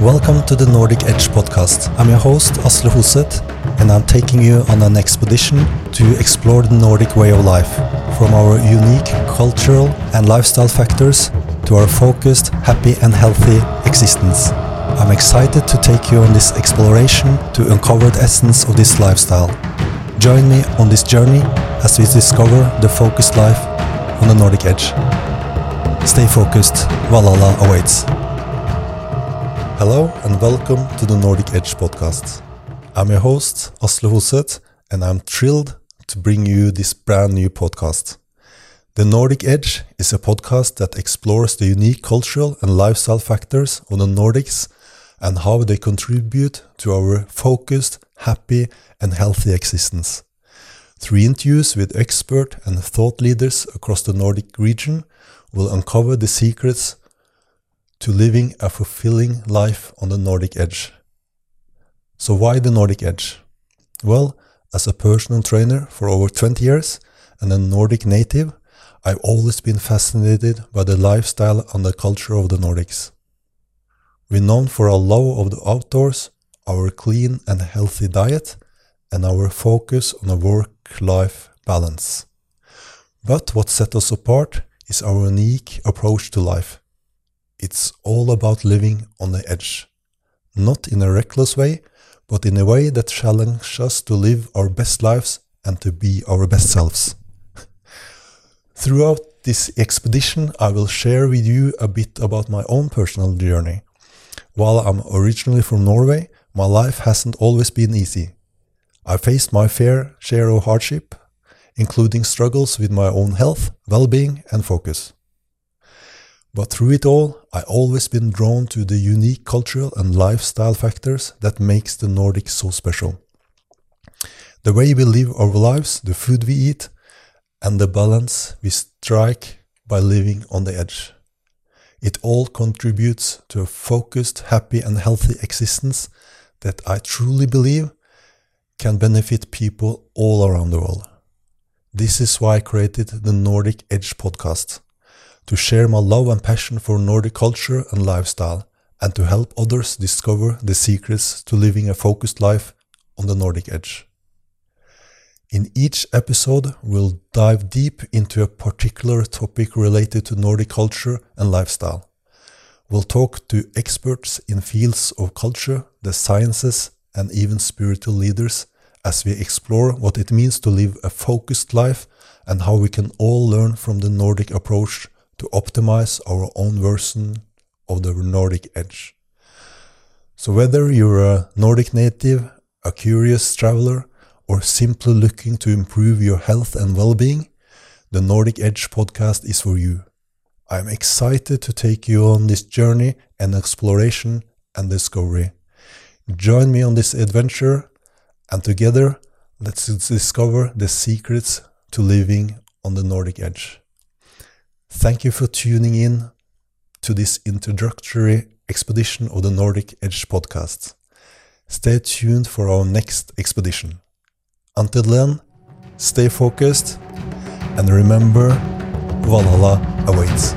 Welcome to the Nordic Edge podcast. I'm your host, Asle Hoset, and I'm taking you on an expedition to explore the Nordic way of life, from our unique cultural and lifestyle factors to our focused, happy, and healthy existence. I'm excited to take you on this exploration to uncover the essence of this lifestyle. Join me on this journey as we discover the focused life on the Nordic Edge. Stay focused, Valhalla awaits. Welcome to the Nordic Edge podcast. I'm your host, Asle Hoset, and I'm thrilled to bring you this brand new podcast. The Nordic Edge is a podcast that explores the unique cultural and lifestyle factors of the Nordics and how they contribute to our focused, happy, and healthy existence. Through interviews with expert and thought leaders across the Nordic region, we'll uncover the secrets to living a fulfilling life on the Nordic edge. So, why the Nordic edge? Well, as a personal trainer for over 20 years and a Nordic native, I've always been fascinated by the lifestyle and the culture of the Nordics. We're known for our love of the outdoors, our clean and healthy diet, and our focus on a work life balance. But what sets us apart is our unique approach to life. It's all about living on the edge, not in a reckless way, but in a way that challenges us to live our best lives and to be our best selves. Throughout this expedition, I will share with you a bit about my own personal journey. While I'm originally from Norway, my life hasn't always been easy. I faced my fair share of hardship, including struggles with my own health, well being, and focus. But through it all, I always been drawn to the unique cultural and lifestyle factors that makes the Nordics so special. The way we live our lives, the food we eat, and the balance we strike by living on the edge. It all contributes to a focused, happy, and healthy existence that I truly believe can benefit people all around the world. This is why I created the Nordic Edge podcast to share my love and passion for Nordic culture and lifestyle, and to help others discover the secrets to living a focused life on the Nordic edge. In each episode, we'll dive deep into a particular topic related to Nordic culture and lifestyle. We'll talk to experts in fields of culture, the sciences, and even spiritual leaders as we explore what it means to live a focused life and how we can all learn from the Nordic approach to optimize our own version of the Nordic edge. So, whether you're a Nordic native, a curious traveler, or simply looking to improve your health and well being, the Nordic Edge podcast is for you. I'm excited to take you on this journey and exploration and discovery. Join me on this adventure, and together, let's discover the secrets to living on the Nordic Edge. Thank you for tuning in to this introductory expedition of the Nordic Edge podcast. Stay tuned for our next expedition. Until then, stay focused and remember Valhalla awaits.